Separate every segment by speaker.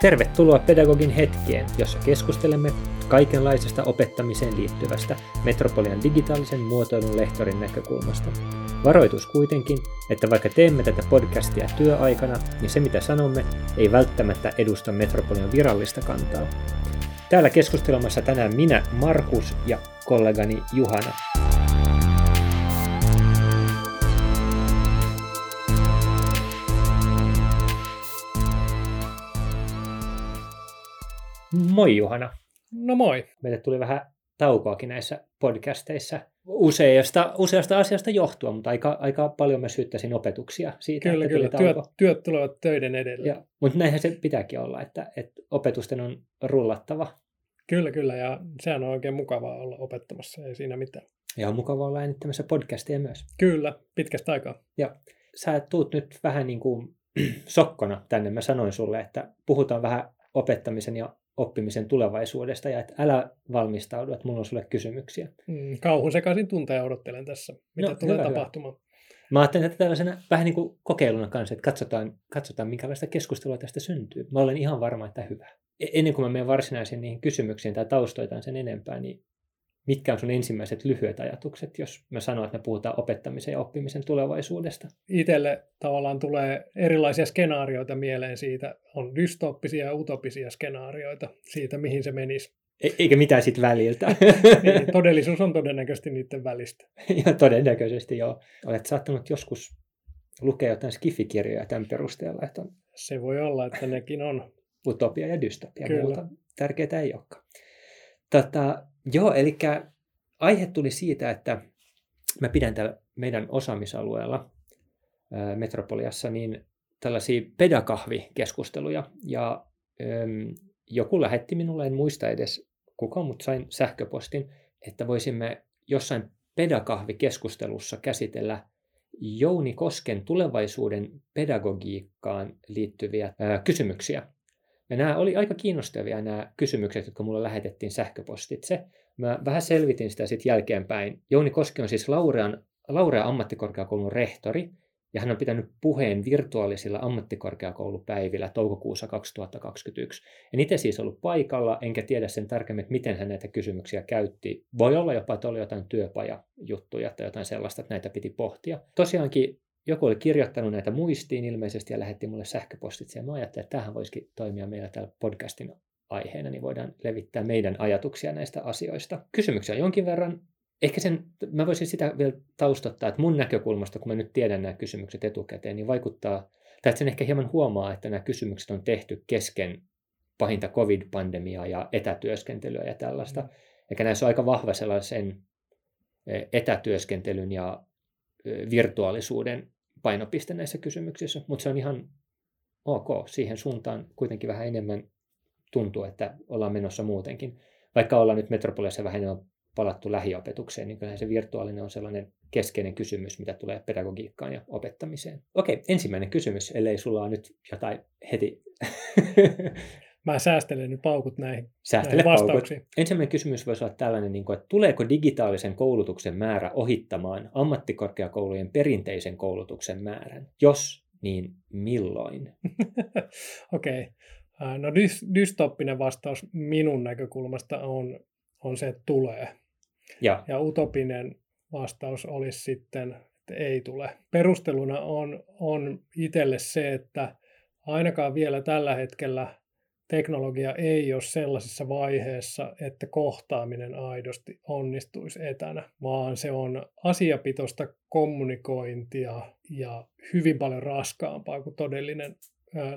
Speaker 1: Tervetuloa Pedagogin hetkeen, jossa keskustelemme kaikenlaisesta opettamiseen liittyvästä Metropolian digitaalisen muotoilun lehtorin näkökulmasta. Varoitus kuitenkin, että vaikka teemme tätä podcastia työaikana, niin se mitä sanomme ei välttämättä edusta Metropolian virallista kantaa. Täällä keskustelemassa tänään minä, Markus ja kollegani Juhana. Moi Juhana.
Speaker 2: No moi.
Speaker 1: Meille tuli vähän taukoakin näissä podcasteissa useasta, useasta asiasta johtua, mutta aika, aika paljon mä syyttäisin opetuksia siitä,
Speaker 2: kyllä,
Speaker 1: että
Speaker 2: kyllä. Työt, työt tulevat töiden edelle.
Speaker 1: Ja, mutta näinhän se pitääkin olla, että, että opetusten on rullattava.
Speaker 2: Kyllä, kyllä. Ja sehän on oikein mukavaa olla opettamassa, ei siinä mitään.
Speaker 1: Ja on mukava olla äänittämässä podcasteja myös.
Speaker 2: Kyllä, pitkästä aikaa.
Speaker 1: Ja sä tuut nyt vähän niin kuin sokkona tänne. Mä sanoin sulle, että puhutaan vähän opettamisen ja oppimisen tulevaisuudesta ja että älä valmistaudu, että mulla on sulle kysymyksiä.
Speaker 2: Mm, kauhun sekaisin tunteja odottelen tässä, mitä
Speaker 1: No,
Speaker 2: tulee
Speaker 1: hyvä, hyvä.
Speaker 2: tapahtumaan.
Speaker 1: Mä ajattelin, että tällaisena vähän niin kuin kokeiluna kanssa, että katsotaan, katsotaan minkälaista keskustelua tästä syntyy. Mä olen ihan varma, että hyvä. E- Ennen kuin mä menen varsinaisiin niihin kysymyksiin tai taustoitaan sen enempää, niin mitkä on sun ensimmäiset lyhyet ajatukset, jos mä sanon, että me puhutaan opettamisen ja oppimisen tulevaisuudesta?
Speaker 2: Itelle tavallaan tulee erilaisia skenaarioita mieleen siitä. On dystooppisia ja utopisia skenaarioita siitä, mihin se menisi.
Speaker 1: E- Eikä mitään sit väliltä.
Speaker 2: Niin, todellisuus on todennäköisesti niiden välistä.
Speaker 1: ja todennäköisesti joo. Olet saattanut joskus lukea jotain skifikirjoja tämän perusteella, että on
Speaker 2: Se voi olla, että nekin on.
Speaker 1: utopia ja dystopia,
Speaker 2: Kyllä.
Speaker 1: mutta tärkeää ei olekaan. Tota, joo, eli aihe tuli siitä, että mä pidän täällä meidän osaamisalueella Metropoliassa niin tällaisia pedakahvikeskusteluja, ja äm, joku lähetti minulle, en muista edes kuka, mutta sain sähköpostin, että voisimme jossain pedakahvikeskustelussa käsitellä Jouni Kosken tulevaisuuden pedagogiikkaan liittyviä ää, kysymyksiä. Ja nämä oli aika kiinnostavia nämä kysymykset, jotka mulle lähetettiin sähköpostitse. Mä vähän selvitin sitä sitten jälkeenpäin. Jouni Koski on siis Laurean, Laurea ammattikorkeakoulun rehtori, ja hän on pitänyt puheen virtuaalisilla ammattikorkeakoulupäivillä toukokuussa 2021. En itse siis ollut paikalla, enkä tiedä sen tarkemmin, että miten hän näitä kysymyksiä käytti. Voi olla jopa, että oli jotain työpajajuttuja tai jotain sellaista, että näitä piti pohtia. Tosiaankin joku oli kirjoittanut näitä muistiin ilmeisesti ja lähetti mulle sähköpostitse. Ja mä ajattelin, että tähän voisikin toimia meillä täällä podcastin aiheena, niin voidaan levittää meidän ajatuksia näistä asioista. Kysymyksiä on jonkin verran. Ehkä sen, mä voisin sitä vielä taustottaa, että mun näkökulmasta, kun mä nyt tiedän nämä kysymykset etukäteen, niin vaikuttaa, tai että sen ehkä hieman huomaa, että nämä kysymykset on tehty kesken pahinta covid-pandemiaa ja etätyöskentelyä ja tällaista. Eikä näissä on aika vahva sellaisen eh, etätyöskentelyn ja virtuaalisuuden painopiste näissä kysymyksissä, mutta se on ihan ok. Siihen suuntaan kuitenkin vähän enemmän tuntuu, että ollaan menossa muutenkin. Vaikka ollaan nyt Metropoliassa vähän enemmän palattu lähiopetukseen, niin kyllähän se virtuaalinen on sellainen keskeinen kysymys, mitä tulee pedagogiikkaan ja opettamiseen. Okei, ensimmäinen kysymys, ellei sulla ole nyt jotain heti
Speaker 2: Mä säästelen nyt paukut näihin,
Speaker 1: säästele
Speaker 2: näihin
Speaker 1: paukut.
Speaker 2: vastauksiin.
Speaker 1: Ensimmäinen kysymys voisi olla tällainen, niin kuin, että tuleeko digitaalisen koulutuksen määrä ohittamaan ammattikorkeakoulujen perinteisen koulutuksen määrän? Jos, niin milloin?
Speaker 2: Okei. Okay. No dys- dystoppinen vastaus minun näkökulmasta on, on se, että tulee.
Speaker 1: Ja,
Speaker 2: Ja utopinen vastaus olisi sitten, että ei tule. Perusteluna on, on itselle se, että ainakaan vielä tällä hetkellä teknologia ei ole sellaisessa vaiheessa, että kohtaaminen aidosti onnistuisi etänä, vaan se on asiapitoista kommunikointia ja hyvin paljon raskaampaa kuin todellinen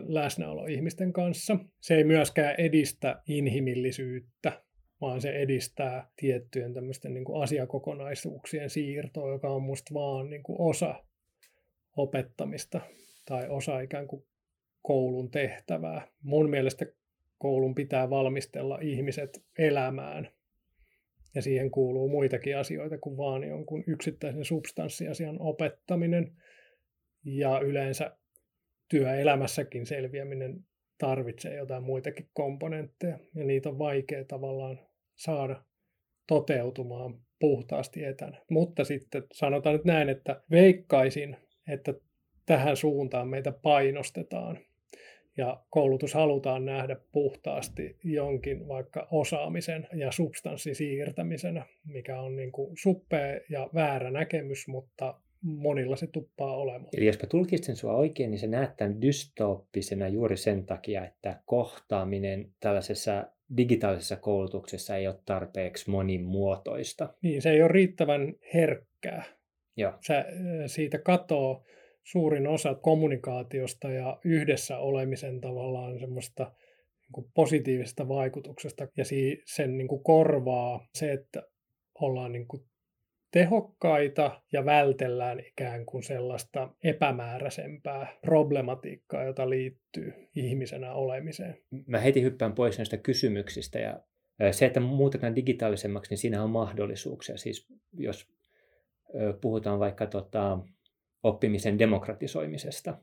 Speaker 2: läsnäolo ihmisten kanssa. Se ei myöskään edistä inhimillisyyttä, vaan se edistää tiettyjen tämmöisten niin kuin asiakokonaisuuksien siirtoa, joka on musta vaan niin kuin osa opettamista tai osa ikään kuin koulun tehtävää. Mun mielestä koulun pitää valmistella ihmiset elämään. Ja siihen kuuluu muitakin asioita kuin vaan jonkun yksittäisen substanssiasian opettaminen. Ja yleensä työelämässäkin selviäminen tarvitsee jotain muitakin komponentteja. Ja niitä on vaikea tavallaan saada toteutumaan puhtaasti etänä. Mutta sitten sanotaan nyt näin, että veikkaisin, että tähän suuntaan meitä painostetaan. Ja koulutus halutaan nähdä puhtaasti jonkin vaikka osaamisen ja substanssin siirtämisenä, mikä on niin kuin suppea ja väärä näkemys, mutta monilla se tuppaa olemaan.
Speaker 1: Eli jos mä tulkitsen sua oikein, niin se näet tämän dystooppisena juuri sen takia, että kohtaaminen tällaisessa digitaalisessa koulutuksessa ei ole tarpeeksi monimuotoista.
Speaker 2: Niin, se ei ole riittävän herkkää.
Speaker 1: Joo.
Speaker 2: Sä, siitä katoo suurin osa kommunikaatiosta ja yhdessä olemisen tavallaan semmoista niin positiivisesta vaikutuksesta ja sen niin kuin korvaa se, että ollaan niin kuin tehokkaita ja vältellään ikään kuin sellaista epämääräisempää problematiikkaa, jota liittyy ihmisenä olemiseen.
Speaker 1: Mä heti hyppään pois näistä kysymyksistä ja se, että muutetaan digitaalisemmaksi, niin siinä on mahdollisuuksia. Siis jos puhutaan vaikka tota, oppimisen demokratisoimisesta,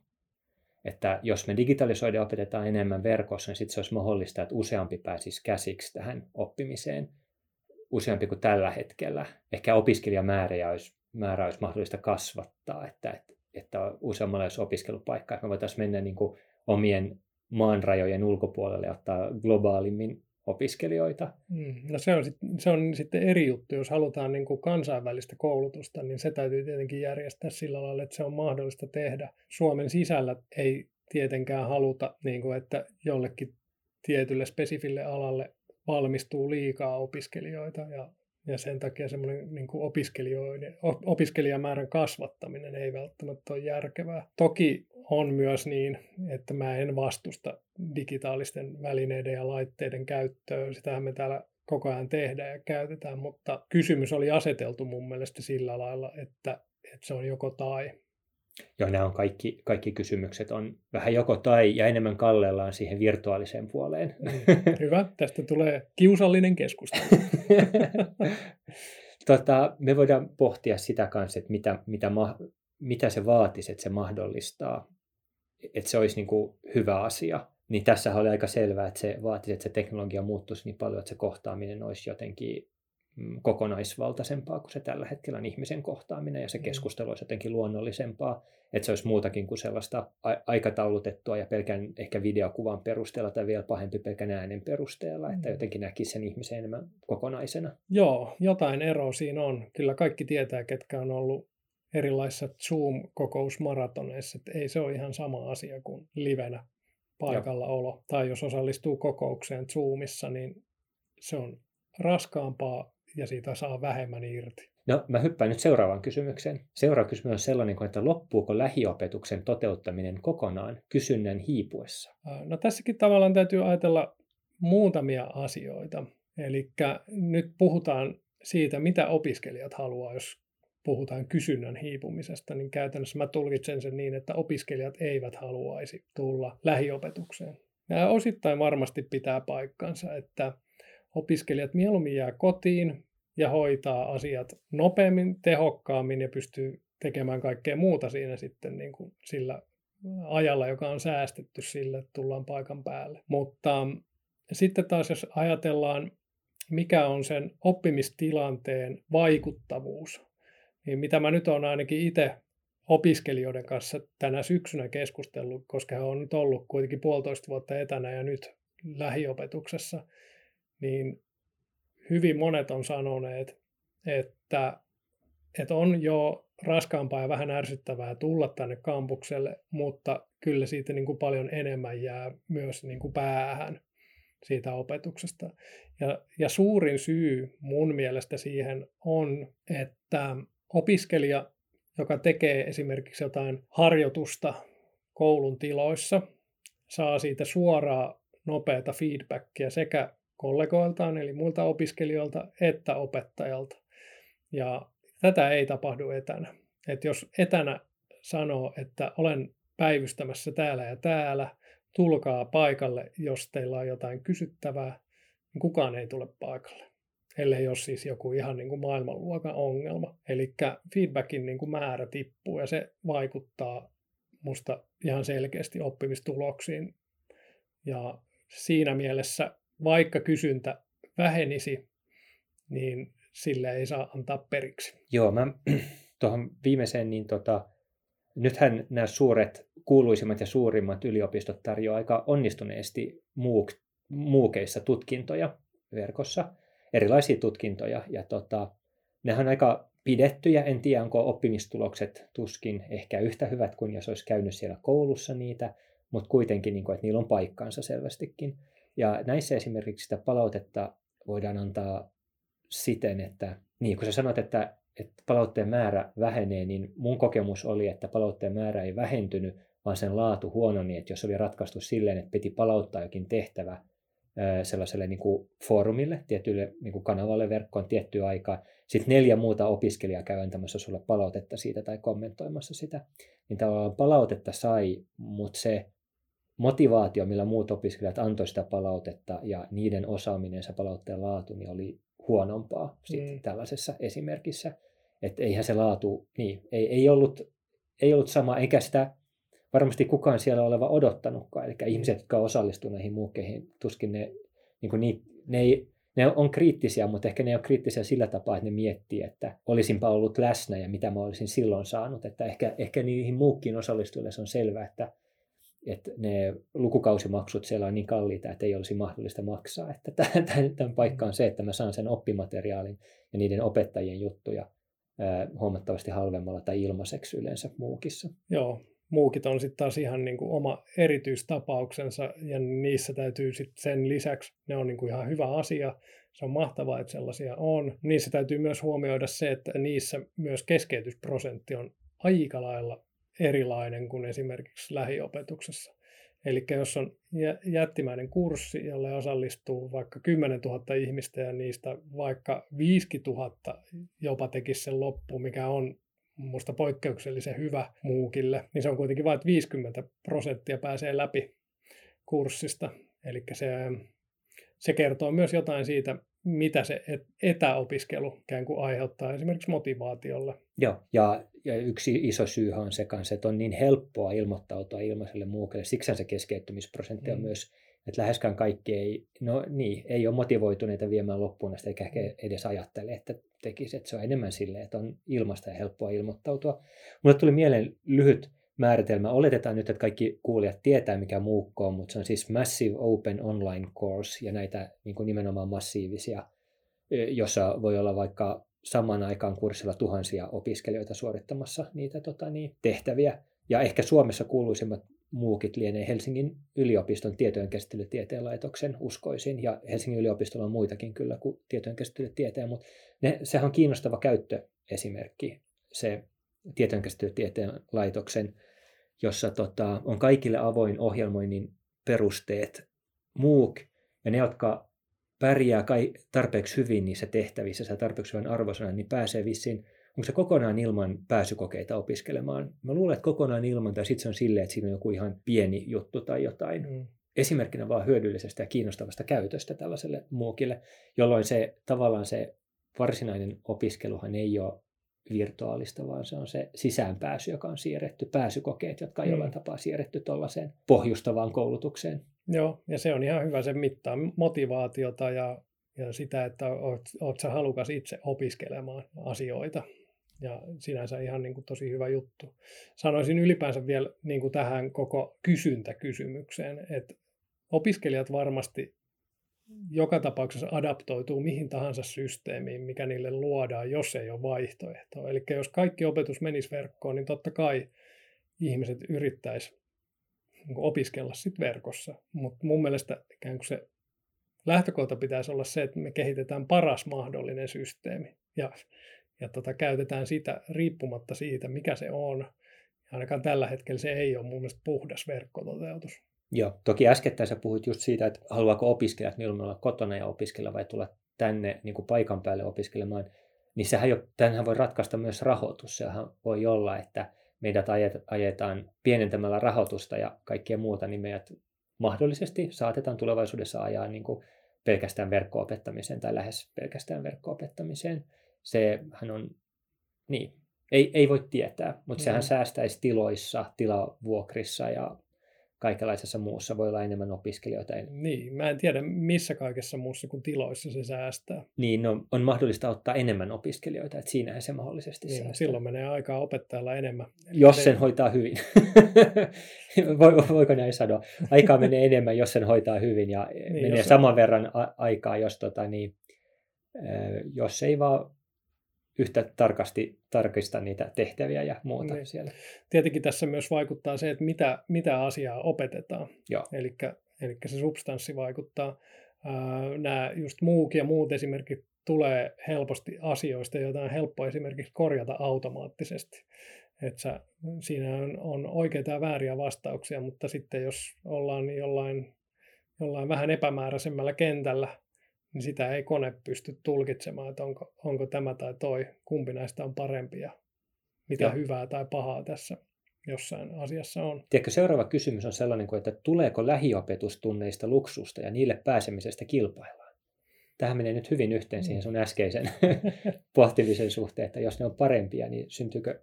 Speaker 1: että jos me digitalisoidaan ja opetetaan enemmän verkossa, niin sitten se olisi mahdollista, että useampi pääsisi käsiksi tähän oppimiseen useampi kuin tällä hetkellä. Ehkä opiskelijamääriä olisi, määrä olisi mahdollista kasvattaa, että, että, että useammalla olisi opiskelupaikka. Me voitaisiin mennä niin kuin omien maanrajojen ulkopuolelle ja ottaa globaalimmin opiskelijoita.
Speaker 2: Mm, no se on, sit, se on sitten eri juttu, jos halutaan niin kuin kansainvälistä koulutusta, niin se täytyy tietenkin järjestää sillä lailla, että se on mahdollista tehdä. Suomen sisällä ei tietenkään haluta, niin kuin, että jollekin tietylle spesifille alalle valmistuu liikaa opiskelijoita ja, ja sen takia semmoinen niin kuin opiskelijoiden, opiskelijamäärän kasvattaminen ei välttämättä ole järkevää. Toki on myös niin, että mä en vastusta digitaalisten välineiden ja laitteiden käyttöä. Sitähän me täällä koko ajan tehdään ja käytetään, mutta kysymys oli aseteltu mun mielestä sillä lailla, että, että se on joko tai.
Speaker 1: Joo, nämä on kaikki, kaikki kysymykset on vähän joko tai ja enemmän kallellaan siihen virtuaaliseen puoleen.
Speaker 2: Mm, hyvä, tästä tulee kiusallinen keskustelu.
Speaker 1: tota, me voidaan pohtia sitä kanssa, että mitä, mitä, ma, mitä se vaatisi, että se mahdollistaa, että se olisi niin kuin hyvä asia. Niin tässä oli aika selvää, että se vaatisi, että se teknologia muuttuisi niin paljon, että se kohtaaminen olisi jotenkin Mm, kokonaisvaltaisempaa kuin se tällä hetkellä on ihmisen kohtaaminen ja se mm. keskustelu olisi jotenkin luonnollisempaa, että se olisi muutakin kuin sellaista aikataulutettua ja pelkän ehkä videokuvan perusteella tai vielä pahempi pelkän äänen perusteella, että mm. jotenkin näkisi sen ihmisen enemmän kokonaisena.
Speaker 2: Joo, jotain eroa siinä on. Kyllä kaikki tietää, ketkä on ollut erilaisissa Zoom-kokousmaratoneissa, että ei se ole ihan sama asia kuin livenä paikalla Joo. olo. Tai jos osallistuu kokoukseen Zoomissa, niin se on raskaampaa ja siitä saa vähemmän irti.
Speaker 1: No, mä hyppään nyt seuraavaan kysymykseen. Seuraava kysymys on sellainen, että loppuuko lähiopetuksen toteuttaminen kokonaan kysynnän hiipuessa?
Speaker 2: No tässäkin tavallaan täytyy ajatella muutamia asioita. Eli nyt puhutaan siitä, mitä opiskelijat haluaa, jos puhutaan kysynnän hiipumisesta, niin käytännössä mä tulkitsen sen niin, että opiskelijat eivät haluaisi tulla lähiopetukseen. Ja osittain varmasti pitää paikkansa, että opiskelijat mieluummin jää kotiin ja hoitaa asiat nopeammin, tehokkaammin ja pystyy tekemään kaikkea muuta siinä sitten niin kuin sillä ajalla, joka on säästetty sille, että tullaan paikan päälle. Mutta sitten taas jos ajatellaan, mikä on sen oppimistilanteen vaikuttavuus, niin mitä mä nyt olen ainakin itse opiskelijoiden kanssa tänä syksynä keskustellut, koska he on nyt ollut kuitenkin puolitoista vuotta etänä ja nyt lähiopetuksessa, niin hyvin monet on sanoneet, että, että on jo raskaampaa ja vähän ärsyttävää tulla tänne kampukselle, mutta kyllä siitä niin kuin paljon enemmän jää myös niin kuin päähän siitä opetuksesta. Ja, ja suurin syy mun mielestä siihen on, että opiskelija, joka tekee esimerkiksi jotain harjoitusta koulun tiloissa, saa siitä suoraa nopeata feedbackia sekä kollegoiltaan, eli muilta opiskelijoilta, että opettajalta. Ja tätä ei tapahdu etänä. Et jos etänä sanoo, että olen päivystämässä täällä ja täällä, tulkaa paikalle, jos teillä on jotain kysyttävää, niin kukaan ei tule paikalle. Ellei ole siis joku ihan niin kuin maailmanluokan ongelma. Eli feedbackin niin kuin määrä tippuu ja se vaikuttaa musta ihan selkeästi oppimistuloksiin. Ja siinä mielessä vaikka kysyntä vähenisi, niin sille ei saa antaa periksi.
Speaker 1: Joo, mä tuohon viimeiseen, niin tota, nythän nämä suuret kuuluisimmat ja suurimmat yliopistot tarjoavat aika onnistuneesti muuk, muukeissa tutkintoja verkossa, erilaisia tutkintoja. Ja tota, nehän on aika pidettyjä. En tiedä, onko oppimistulokset tuskin ehkä yhtä hyvät kuin jos olisi käynyt siellä koulussa niitä, mutta kuitenkin, niin kuin, että niillä on paikkaansa selvästikin. Ja näissä esimerkiksi sitä palautetta voidaan antaa siten, että niin kun sä sanot, että, että palautteen määrä vähenee, niin mun kokemus oli, että palautteen määrä ei vähentynyt, vaan sen laatu huononi, että jos oli ratkaistu silleen, että piti palauttaa jokin tehtävä sellaiselle niin kuin foorumille, tietylle niin kuin kanavalle verkkoon tiettyä aikaa, sitten neljä muuta opiskelijaa käy antamassa sulle palautetta siitä tai kommentoimassa sitä, niin tavallaan palautetta sai, mutta se motivaatio, millä muut opiskelijat antoi sitä palautetta ja niiden osaaminen, se palautteen laatu, niin oli huonompaa sit mm. tällaisessa esimerkissä. Että eihän se laatu, niin, ei, ei, ollut, ei ollut sama, eikä sitä varmasti kukaan siellä oleva odottanutkaan. Eli ihmiset, jotka osallistuivat näihin muukkeihin, tuskin ne, niin kuin niin, ne, ei, ne on kriittisiä, mutta ehkä ne on kriittisiä sillä tapaa, että ne miettii, että olisinpa ollut läsnä ja mitä mä olisin silloin saanut. Että ehkä, ehkä niihin muukkiin osallistujille se on selvää, että, että ne lukukausimaksut siellä on niin kalliita, että ei olisi mahdollista maksaa. Että tämän paikka on se, että mä saan sen oppimateriaalin ja niiden opettajien juttuja huomattavasti halvemmalla tai ilmaiseksi yleensä muukissa.
Speaker 2: Joo, muukit on sitten taas ihan niin kuin oma erityistapauksensa ja niissä täytyy sitten sen lisäksi, ne on niin kuin ihan hyvä asia, se on mahtavaa, että sellaisia on. Niissä täytyy myös huomioida se, että niissä myös keskeytysprosentti on aika lailla erilainen kuin esimerkiksi lähiopetuksessa. Eli jos on jättimäinen kurssi, jolle osallistuu vaikka 10 000 ihmistä ja niistä vaikka 50 000 jopa tekisi sen loppu, mikä on minusta poikkeuksellisen hyvä muukille, niin se on kuitenkin vain, että 50 prosenttia pääsee läpi kurssista. Eli se, se kertoo myös jotain siitä, mitä se etäopiskelu ikään kuin aiheuttaa esimerkiksi motivaatiolle.
Speaker 1: Joo, ja, ja yksi iso syy on se kanssa, että on niin helppoa ilmoittautua ilmaiselle muukelle. Siksi se keskeyttymisprosentti mm. on myös että läheskään kaikki ei, no niin, ei ole motivoituneita viemään loppuun asti, eikä ehkä edes ajattele, että tekisi. Että se on enemmän silleen, että on ilmasta ja helppoa ilmoittautua. Mulle tuli mieleen lyhyt määritelmä. Oletetaan nyt, että kaikki kuulijat tietää, mikä muukko on, mutta se on siis Massive Open Online Course ja näitä niin kuin nimenomaan massiivisia, jossa voi olla vaikka saman aikaan kurssilla tuhansia opiskelijoita suorittamassa niitä tota, niin, tehtäviä. Ja ehkä Suomessa kuuluisimmat muukit lienee Helsingin yliopiston tietojenkäsittelytieteen laitoksen uskoisin, ja Helsingin yliopistolla on muitakin kyllä kuin tietojenkäsittelytieteen, mutta ne, sehän on kiinnostava käyttöesimerkki, se tietojenkäsittelytieteen laitoksen, jossa tota, on kaikille avoin ohjelmoinnin perusteet. MOOC, ja ne, jotka pärjää kai tarpeeksi hyvin niissä tehtävissä ja tarpeeksi hyvän arvosana, niin pääsee vissiin onko se kokonaan ilman pääsykokeita opiskelemaan? Mä luulen, että kokonaan ilman, tai sitten se on silleen, että siinä on joku ihan pieni juttu tai jotain. Mm. Esimerkkinä vaan hyödyllisestä ja kiinnostavasta käytöstä tällaiselle muukille, jolloin se tavallaan se varsinainen opiskeluhan ei ole virtuaalista, vaan se on se sisäänpääsy, joka on siirretty, pääsykokeet, jotka on mm. jollain tapaa siirretty tuollaiseen pohjustavaan koulutukseen.
Speaker 2: Joo, ja se on ihan hyvä, se mittaa motivaatiota ja, ja sitä, että oot, oot sä halukas itse opiskelemaan asioita ja sinänsä ihan niin kuin tosi hyvä juttu. Sanoisin ylipäänsä vielä niin kuin tähän koko kysyntäkysymykseen, että opiskelijat varmasti joka tapauksessa adaptoituu mihin tahansa systeemiin, mikä niille luodaan, jos ei ole vaihtoehtoa. Eli jos kaikki opetus menisi verkkoon, niin totta kai ihmiset yrittäisi niin opiskella sit verkossa. Mutta mun mielestä ikään kuin se lähtökohta pitäisi olla se, että me kehitetään paras mahdollinen systeemi. Ja ja tota, käytetään sitä riippumatta siitä, mikä se on. Ja ainakaan tällä hetkellä se ei ole mun mielestä puhdas verkkototeutus.
Speaker 1: Joo, toki äskettäin sä puhuit just siitä, että haluaako opiskelijat mieluummin olla kotona ja opiskella vai tulla tänne niin kuin paikan päälle opiskelemaan, niin sehän jo, tämähän voi ratkaista myös rahoitus. Sehän voi olla, että meidät ajetaan pienentämällä rahoitusta ja kaikkea muuta, niin meidät mahdollisesti saatetaan tulevaisuudessa ajaa niin kuin pelkästään verkko-opettamiseen tai lähes pelkästään verkko-opettamiseen sehän on, niin, ei, ei voi tietää, mutta mm. sehän säästäisi tiloissa, tilavuokrissa ja kaikenlaisessa muussa voi olla enemmän opiskelijoita.
Speaker 2: Niin, mä en tiedä missä kaikessa muussa kuin tiloissa se säästää.
Speaker 1: Niin, no, on mahdollista ottaa enemmän opiskelijoita, että siinähän se mahdollisesti
Speaker 2: niin,
Speaker 1: säästää.
Speaker 2: Silloin menee aikaa opettajalla enemmän.
Speaker 1: Jos sen hoitaa hyvin. Voiko näin sanoa? Aikaa menee enemmän, jos sen hoitaa hyvin ja niin, menee saman verran a- aikaa, jos, tota, niin, jos ei vaan yhtä tarkasti tarkista niitä tehtäviä ja muuta niin. siellä.
Speaker 2: Tietenkin tässä myös vaikuttaa se, että mitä, mitä asiaa opetetaan. Eli se substanssi vaikuttaa. Nämä just muuk ja muut esimerkit tulee helposti asioista, joita on helppo esimerkiksi korjata automaattisesti. Että sä, siinä on, on oikeita ja vääriä vastauksia, mutta sitten jos ollaan jollain, jollain vähän epämääräisemmällä kentällä, niin sitä ei kone pysty tulkitsemaan, että onko, onko tämä tai toi, kumpi näistä on parempi ja mitä Joo. hyvää tai pahaa tässä jossain asiassa on.
Speaker 1: Tiedätkö, seuraava kysymys on sellainen kuin, että tuleeko lähiopetustunneista luksusta ja niille pääsemisestä kilpaillaan? Tähän menee nyt hyvin yhteen siihen mm. sun äskeisen pohtimisen suhteen, että jos ne on parempia, niin syntyykö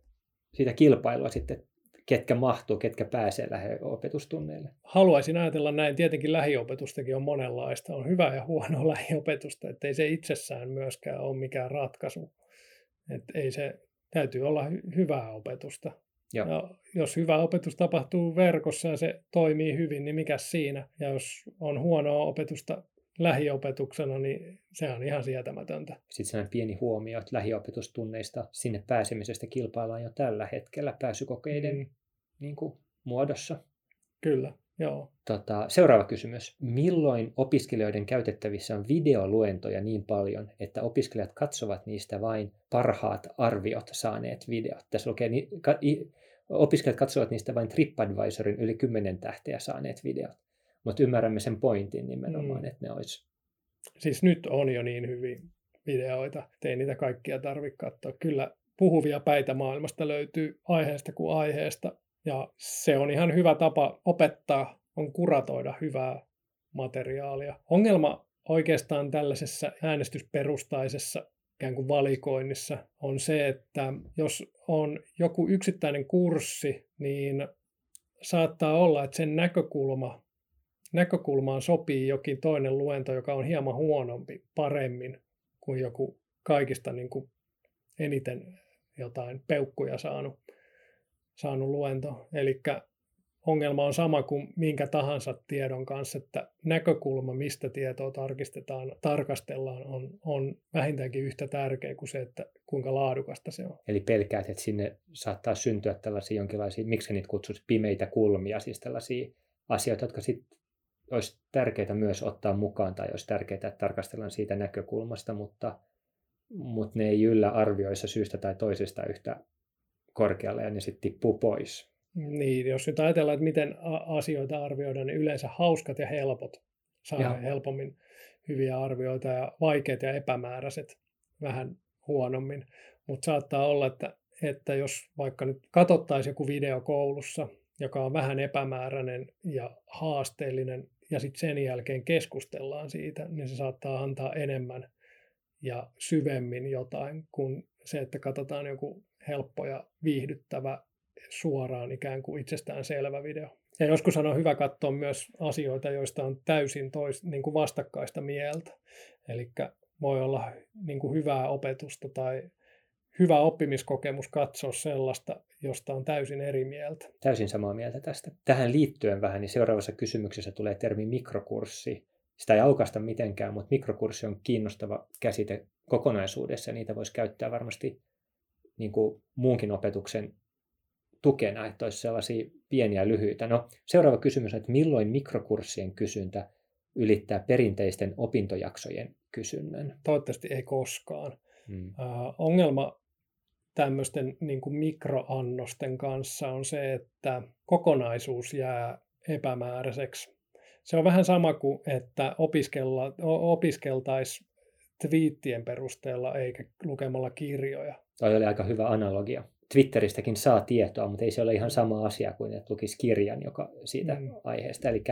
Speaker 1: siitä kilpailua sitten ketkä mahtuu, ketkä pääsee lähiopetustunneille?
Speaker 2: Haluaisin ajatella näin. Tietenkin lähiopetustakin on monenlaista. On hyvää ja huonoa lähiopetusta, että ei se itsessään myöskään ole mikään ratkaisu. Että ei se, täytyy olla hy- hyvää opetusta. Ja jos hyvä opetus tapahtuu verkossa ja se toimii hyvin, niin mikä siinä? Ja jos on huonoa opetusta lähiopetuksena, niin se on ihan sietämätöntä.
Speaker 1: Sitten sellainen pieni huomio, että lähiopetustunneista sinne pääsemisestä kilpaillaan jo tällä hetkellä pääsykokeiden mm. Niin kuin, muodossa.
Speaker 2: Kyllä, joo.
Speaker 1: Tota, seuraava kysymys. Milloin opiskelijoiden käytettävissä on videoluentoja niin paljon, että opiskelijat katsovat niistä vain parhaat arviot saaneet videot? Tässä lukee, opiskelijat katsovat niistä vain TripAdvisorin yli 10 tähteä saaneet videot mutta ymmärrämme sen pointin nimenomaan, mm. että ne olisi.
Speaker 2: Siis nyt on jo niin hyviä videoita, ei niitä kaikkia tarvitse katsoa. Kyllä puhuvia päitä maailmasta löytyy aiheesta kuin aiheesta, ja se on ihan hyvä tapa opettaa, on kuratoida hyvää materiaalia. Ongelma oikeastaan tällaisessa äänestysperustaisessa ikään kuin valikoinnissa on se, että jos on joku yksittäinen kurssi, niin saattaa olla, että sen näkökulma näkökulmaan sopii jokin toinen luento, joka on hieman huonompi, paremmin kuin joku kaikista niin kuin eniten jotain peukkuja saanut, saanut luento. Eli ongelma on sama kuin minkä tahansa tiedon kanssa, että näkökulma, mistä tietoa tarkistetaan, tarkastellaan, on, on vähintäänkin yhtä tärkeä kuin se, että kuinka laadukasta se on.
Speaker 1: Eli pelkäät, että sinne saattaa syntyä tällaisia jonkinlaisia, miksi niitä kutsuisi, pimeitä kulmia, siis tällaisia asioita, jotka sitten olisi tärkeää myös ottaa mukaan tai olisi tärkeää, että tarkastellaan siitä näkökulmasta, mutta, mutta ne ei yllä arvioissa syystä tai toisesta yhtä korkealle ja ne sitten tippuu pois.
Speaker 2: Niin, jos nyt ajatellaan, että miten asioita arvioidaan, niin yleensä hauskat ja helpot saa ja. helpommin hyviä arvioita ja vaikeat ja epämääräiset vähän huonommin. Mutta saattaa olla, että, että jos vaikka nyt katsottaisiin joku video koulussa, joka on vähän epämääräinen ja haasteellinen, ja sitten sen jälkeen keskustellaan siitä, niin se saattaa antaa enemmän ja syvemmin jotain kuin se, että katsotaan joku helppo ja viihdyttävä suoraan ikään kuin itsestään selvä video. Ja joskus on hyvä katsoa myös asioita, joista on täysin tois, niin kuin vastakkaista mieltä. Eli voi olla niin kuin hyvää opetusta tai hyvä oppimiskokemus katsoa sellaista, josta on täysin eri mieltä.
Speaker 1: Täysin samaa mieltä tästä. Tähän liittyen vähän, niin seuraavassa kysymyksessä tulee termi mikrokurssi. Sitä ei aukasta mitenkään, mutta mikrokurssi on kiinnostava käsite kokonaisuudessa niitä voisi käyttää varmasti niin kuin muunkin opetuksen tukena, että olisi sellaisia pieniä lyhyitä. No, seuraava kysymys on, että milloin mikrokurssien kysyntä ylittää perinteisten opintojaksojen kysynnän?
Speaker 2: Toivottavasti ei koskaan. Hmm. Uh, ongelma tämmöisten niin kuin mikroannosten kanssa on se, että kokonaisuus jää epämääräiseksi. Se on vähän sama kuin, että opiskella, opiskeltaisiin twiittien perusteella eikä lukemalla kirjoja.
Speaker 1: Toi oli aika hyvä analogia. Twitteristäkin saa tietoa, mutta ei se ole ihan sama asia kuin että lukisi kirjan joka siitä mm. aiheesta. Eli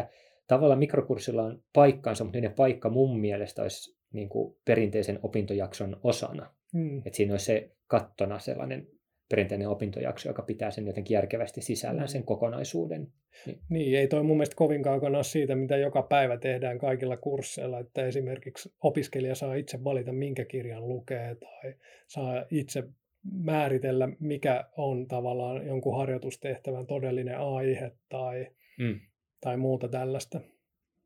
Speaker 1: tavallaan mikrokurssilla on paikkansa, mutta niiden paikka mun mielestä olisi niin kuin perinteisen opintojakson osana. Mm. Että siinä olisi se kattona sellainen perinteinen opintojakso, joka pitää sen jotenkin järkevästi sisällään sen kokonaisuuden.
Speaker 2: Niin. niin, ei toi mun mielestä kovin kaukana siitä, mitä joka päivä tehdään kaikilla kursseilla, että esimerkiksi opiskelija saa itse valita, minkä kirjan lukee, tai saa itse määritellä, mikä on tavallaan jonkun harjoitustehtävän todellinen aihe tai, mm. tai muuta tällaista.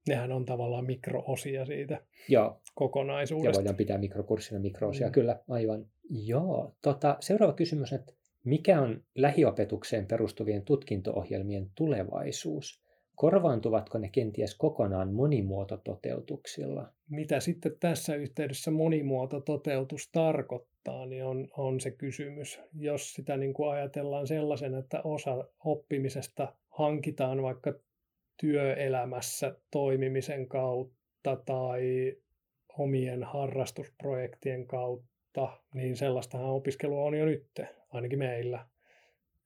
Speaker 2: Nehän on tavallaan mikroosia siitä Joo. kokonaisuudesta.
Speaker 1: Ja voidaan pitää mikrokurssina mikroosia, mm. kyllä, aivan. Joo, tota, seuraava kysymys, että mikä on lähiopetukseen perustuvien tutkinto-ohjelmien tulevaisuus? Korvaantuvatko ne kenties kokonaan monimuotototeutuksilla?
Speaker 2: Mitä sitten tässä yhteydessä monimuotototeutus tarkoittaa, niin on, on se kysymys. Jos sitä niin kuin ajatellaan sellaisen, että osa oppimisesta hankitaan vaikka työelämässä toimimisen kautta tai omien harrastusprojektien kautta, niin sellaistahan opiskelua on jo nyt, ainakin meillä.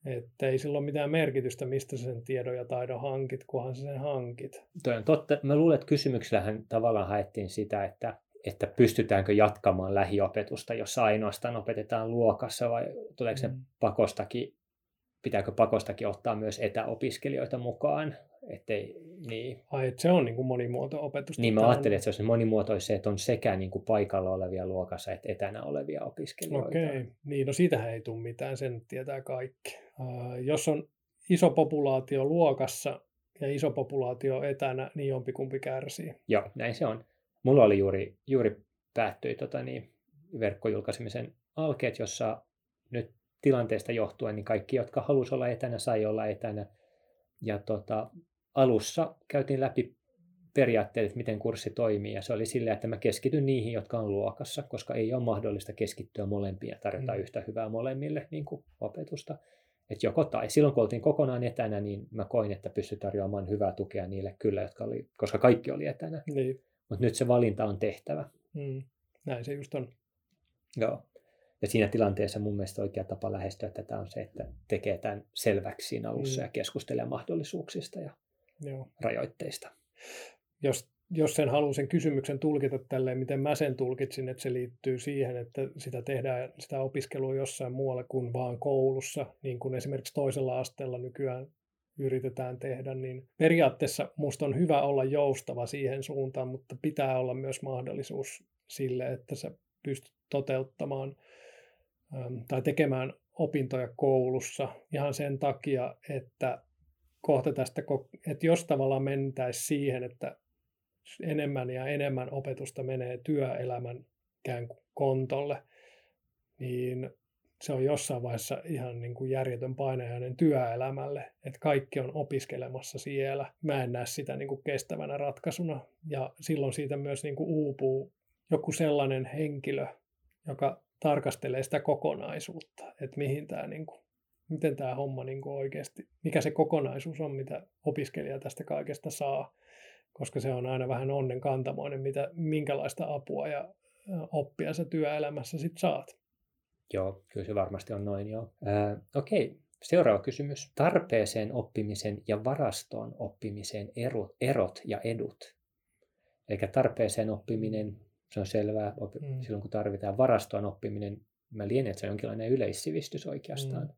Speaker 2: Että ei sillä ole mitään merkitystä, mistä sen tiedon ja taidon hankit, kunhan sen hankit.
Speaker 1: Toi on totta. Mä luulen, että kysymyksellähän tavallaan haettiin sitä, että, että pystytäänkö jatkamaan lähiopetusta, jossa ainoastaan opetetaan luokassa vai tuleeko se mm. pakostakin, pitääkö pakostakin ottaa myös etäopiskelijoita mukaan Ettei, niin.
Speaker 2: Ai, että se on niin kuin monimuoto-opetusta.
Speaker 1: Niin, mä ajattelin, että se on monimuotoista, että on sekä niin kuin paikalla olevia luokassa että etänä olevia opiskelijoita.
Speaker 2: Okei, okay. niin no siitähän ei tule mitään, sen tietää kaikki. Uh, jos on iso populaatio luokassa ja iso populaatio etänä, niin jompikumpi kärsii.
Speaker 1: Joo, näin se on. Mulla oli juuri, juuri päättyi tota niin, verkkojulkaisemisen alkeet, jossa nyt tilanteesta johtuen niin kaikki, jotka halusivat olla etänä, sai olla etänä. Ja tota, alussa käytiin läpi periaatteet, että miten kurssi toimii, ja se oli silleen, että mä keskityn niihin, jotka on luokassa, koska ei ole mahdollista keskittyä molempiin ja tarjota mm. yhtä hyvää molemmille niin kuin opetusta. Et joko tai. Silloin kun oltiin kokonaan etänä, niin mä koin, että pystyi tarjoamaan hyvää tukea niille kyllä, jotka oli, koska kaikki oli etänä. Niin. Mutta nyt se valinta on tehtävä.
Speaker 2: Mm. Näin se just on.
Speaker 1: Joo. Ja siinä tilanteessa mun mielestä oikea tapa lähestyä tätä on se, että tekee tämän selväksi siinä alussa mm. ja keskustelee mahdollisuuksista ja Joo. rajoitteista.
Speaker 2: Jos, jos sen haluan sen kysymyksen tulkita tälleen, miten mä sen tulkitsin, että se liittyy siihen, että sitä tehdään sitä opiskelua jossain muualla kuin vaan koulussa, niin kuin esimerkiksi toisella asteella nykyään yritetään tehdä, niin periaatteessa musta on hyvä olla joustava siihen suuntaan, mutta pitää olla myös mahdollisuus sille, että sä pystyt toteuttamaan tai tekemään opintoja koulussa ihan sen takia, että kohta tästä, että jos tavallaan mentäisiin siihen, että enemmän ja enemmän opetusta menee työelämän ikään kuin kontolle, niin se on jossain vaiheessa ihan niin kuin järjetön painajainen työelämälle, että kaikki on opiskelemassa siellä. Mä en näe sitä niin kuin kestävänä ratkaisuna ja silloin siitä myös niin kuin uupuu joku sellainen henkilö, joka tarkastelee sitä kokonaisuutta, että mihin tämä niin kuin miten tämä homma niin kuin oikeasti, mikä se kokonaisuus on, mitä opiskelija tästä kaikesta saa, koska se on aina vähän onnen kantamoinen, mitä, minkälaista apua ja oppia sä työelämässä sit saat.
Speaker 1: Joo, kyllä se varmasti on noin joo. Äh, Okei, okay. seuraava kysymys. Tarpeeseen oppimisen ja varastoon oppimisen erot, erot ja edut. Eli tarpeeseen oppiminen, se on selvää, mm. silloin kun tarvitaan varastoon oppiminen, mä lienen, että se on jonkinlainen yleissivistys oikeastaan. Mm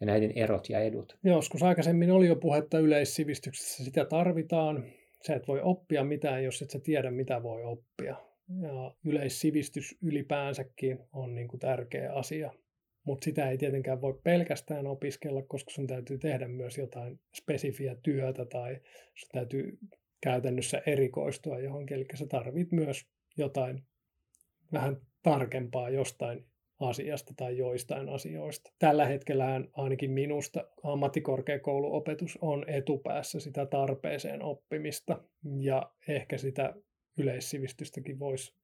Speaker 1: ja näiden erot ja edut.
Speaker 2: Joskus aikaisemmin oli jo puhetta yleissivistyksessä, sitä tarvitaan. Sä et voi oppia mitään, jos et sä tiedä, mitä voi oppia. Ja yleissivistys ylipäänsäkin on niin kuin tärkeä asia. Mutta sitä ei tietenkään voi pelkästään opiskella, koska sun täytyy tehdä myös jotain spesifiä työtä tai sun täytyy käytännössä erikoistua johonkin. Eli sä tarvit myös jotain vähän tarkempaa jostain asiasta tai joistain asioista. Tällä hetkellä ainakin minusta ammattikorkeakouluopetus on etupäässä sitä tarpeeseen oppimista ja ehkä sitä yleissivistystäkin voisi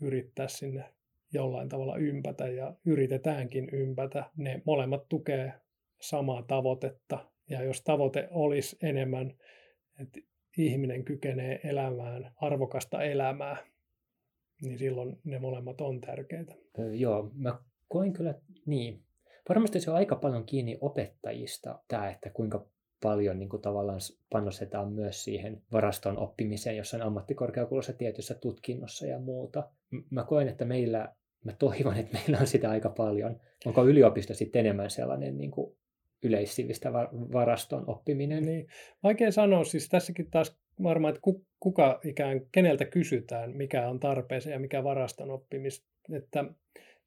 Speaker 2: yrittää sinne jollain tavalla ympätä ja yritetäänkin ympätä. Ne molemmat tukee samaa tavoitetta ja jos tavoite olisi enemmän, että ihminen kykenee elämään arvokasta elämää, niin silloin ne molemmat on tärkeitä.
Speaker 1: Joo, mä koin kyllä niin. Varmasti se on aika paljon kiinni opettajista, tämä, että kuinka paljon niin kuin tavallaan panostetaan myös siihen varaston oppimiseen jossain ammattikorkeakoulussa tietyssä tutkinnossa ja muuta. Mä koen, että meillä, mä toivon, että meillä on sitä aika paljon. Onko yliopisto sitten enemmän sellainen niin kuin yleissivistä varaston oppiminen?
Speaker 2: Niin. Vaikea sanoa, siis tässäkin taas varmaan, että kuka ikään, keneltä kysytään, mikä on tarpeeseen ja mikä varaston oppimista. Että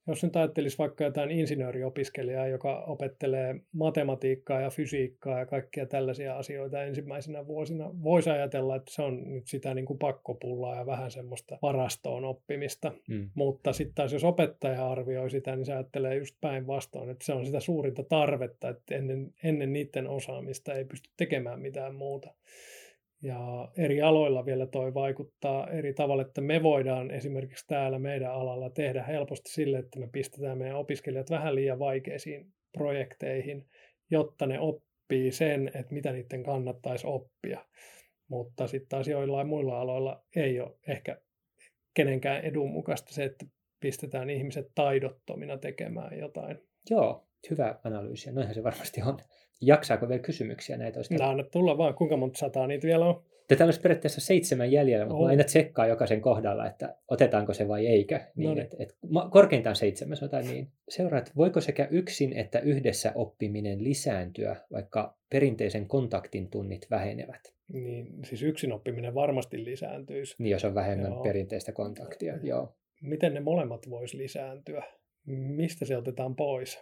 Speaker 2: jos nyt ajattelisi vaikka jotain insinööriopiskelijaa, joka opettelee matematiikkaa ja fysiikkaa ja kaikkia tällaisia asioita ensimmäisenä vuosina, voisi ajatella, että se on nyt sitä niin kuin pakkopullaa ja vähän semmoista varastoon oppimista. Mm. Mutta sitten taas jos opettaja arvioi sitä, niin se ajattelee just päinvastoin, että se on sitä suurinta tarvetta, että ennen, ennen niiden osaamista ei pysty tekemään mitään muuta. Ja eri aloilla vielä toi vaikuttaa eri tavalla, että me voidaan esimerkiksi täällä meidän alalla tehdä helposti sille, että me pistetään meidän opiskelijat vähän liian vaikeisiin projekteihin, jotta ne oppii sen, että mitä niiden kannattaisi oppia. Mutta sitten taas joillain muilla aloilla ei ole ehkä kenenkään edun mukaista se, että pistetään ihmiset taidottomina tekemään jotain.
Speaker 1: Joo, hyvä analyysi. Noinhan se varmasti on. Jaksaako vielä kysymyksiä näitä?
Speaker 2: Olisi... No tulla vaan, kuinka monta sataa niitä vielä on?
Speaker 1: Tätä olisi periaatteessa seitsemän jäljellä, mutta oh. aina tsekkaa jokaisen kohdalla, että otetaanko se vai eikö. Niin, no et, et, korkeintaan seitsemän, sanotaan niin. Seuraat, voiko sekä yksin että yhdessä oppiminen lisääntyä, vaikka perinteisen kontaktin tunnit vähenevät?
Speaker 2: Niin, siis yksin oppiminen varmasti lisääntyisi.
Speaker 1: Niin, jos on vähemmän joo. perinteistä kontaktia, joo.
Speaker 2: Miten ne molemmat voisi lisääntyä? Mistä se otetaan pois?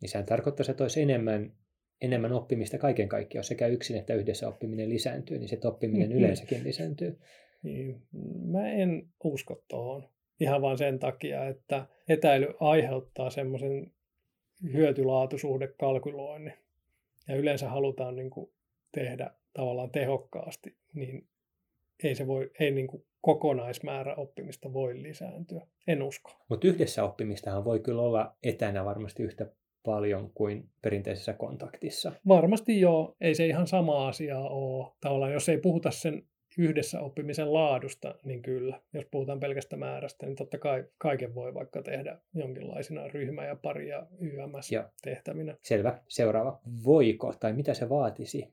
Speaker 1: Niin sehän tarkoittaa, että olisi enemmän enemmän oppimista kaiken kaikkiaan. Jos sekä yksin että yhdessä oppiminen lisääntyy, niin se oppiminen mm-hmm. yleensäkin lisääntyy.
Speaker 2: Niin. Mä en usko tuohon. Ihan vain sen takia, että etäily aiheuttaa semmoisen hyötylaatusuhdekalkyloinnin. Ja yleensä halutaan niin kuin tehdä tavallaan tehokkaasti, niin ei se voi, ei niin kuin kokonaismäärä oppimista voi lisääntyä. En usko.
Speaker 1: Mutta yhdessä oppimistahan voi kyllä olla etänä varmasti yhtä paljon kuin perinteisessä kontaktissa.
Speaker 2: Varmasti joo. Ei se ihan sama asia ole. Tavallaan jos ei puhuta sen yhdessä oppimisen laadusta, niin kyllä. Jos puhutaan pelkästä määrästä, niin totta kai kaiken voi vaikka tehdä jonkinlaisina ryhmä- ja pari- ja YMS-tehtävinä.
Speaker 1: Selvä. Seuraava. Voiko tai mitä se vaatisi,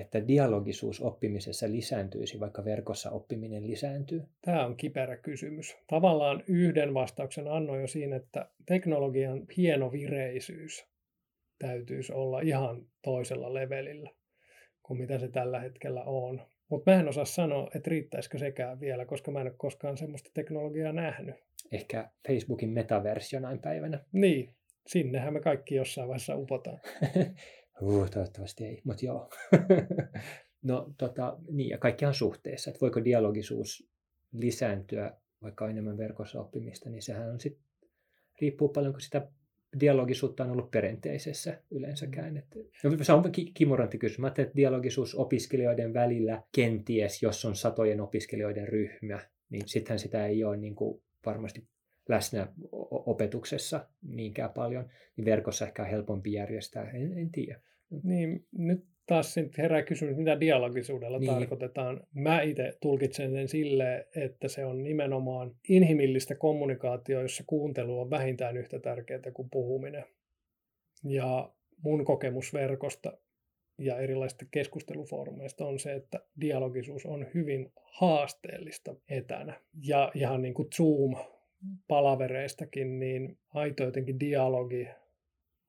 Speaker 1: että dialogisuus oppimisessa lisääntyisi, vaikka verkossa oppiminen lisääntyy?
Speaker 2: Tämä on kiperä kysymys. Tavallaan yhden vastauksen annoin jo siinä, että teknologian hieno vireisyys täytyisi olla ihan toisella levelillä kuin mitä se tällä hetkellä on. Mutta mä en osaa sanoa, että riittäisikö sekään vielä, koska mä en ole koskaan semmoista teknologiaa nähnyt.
Speaker 1: Ehkä Facebookin metaversio näin päivänä.
Speaker 2: Niin, sinnehän me kaikki jossain vaiheessa upotaan.
Speaker 1: Uh, toivottavasti ei, mutta joo. no tota, niin, ja kaikki on suhteessa, että voiko dialogisuus lisääntyä, vaikka on enemmän verkossa oppimista, niin sehän on sitten, riippuu paljon, kun sitä dialogisuutta on ollut perinteisessä yleensäkään. Että, no, se on kimurantti kysymys. Mä että dialogisuus opiskelijoiden välillä kenties, jos on satojen opiskelijoiden ryhmä, niin sittenhän sitä ei ole niin kuin varmasti läsnä opetuksessa niinkään paljon, niin verkossa ehkä on helpompi järjestää, en, en tiedä.
Speaker 2: Niin, nyt taas herää kysymys, mitä dialogisuudella niin. tarkoitetaan. Mä itse tulkitsen sen sille, että se on nimenomaan inhimillistä kommunikaatioa, jossa kuuntelu on vähintään yhtä tärkeää kuin puhuminen. Ja mun kokemus verkosta ja erilaisista keskustelufoorumeista on se, että dialogisuus on hyvin haasteellista etänä. Ja ihan niin kuin Zoom-palavereistakin, niin aito jotenkin dialogi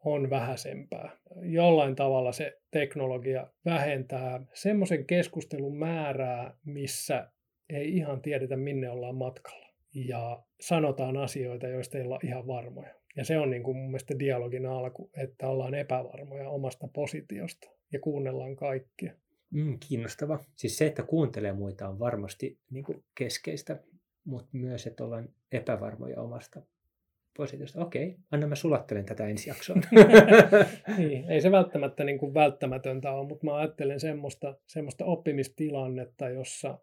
Speaker 2: on vähäisempää. Jollain tavalla se teknologia vähentää semmoisen keskustelun määrää, missä ei ihan tiedetä, minne ollaan matkalla. Ja sanotaan asioita, joista ei olla ihan varmoja. Ja se on niin kuin mun mielestä dialogin alku, että ollaan epävarmoja omasta positiosta ja kuunnellaan kaikkia.
Speaker 1: Mm, kiinnostava. Siis se, että kuuntelee muita on varmasti niin kuin keskeistä, mutta myös, että ollaan epävarmoja omasta positiivista. Okei, anna mä sulattelen tätä ensi jaksoon.
Speaker 2: niin, ei se välttämättä niin kuin välttämätöntä ole, mutta mä ajattelen semmoista, semmoista oppimistilannetta, jossa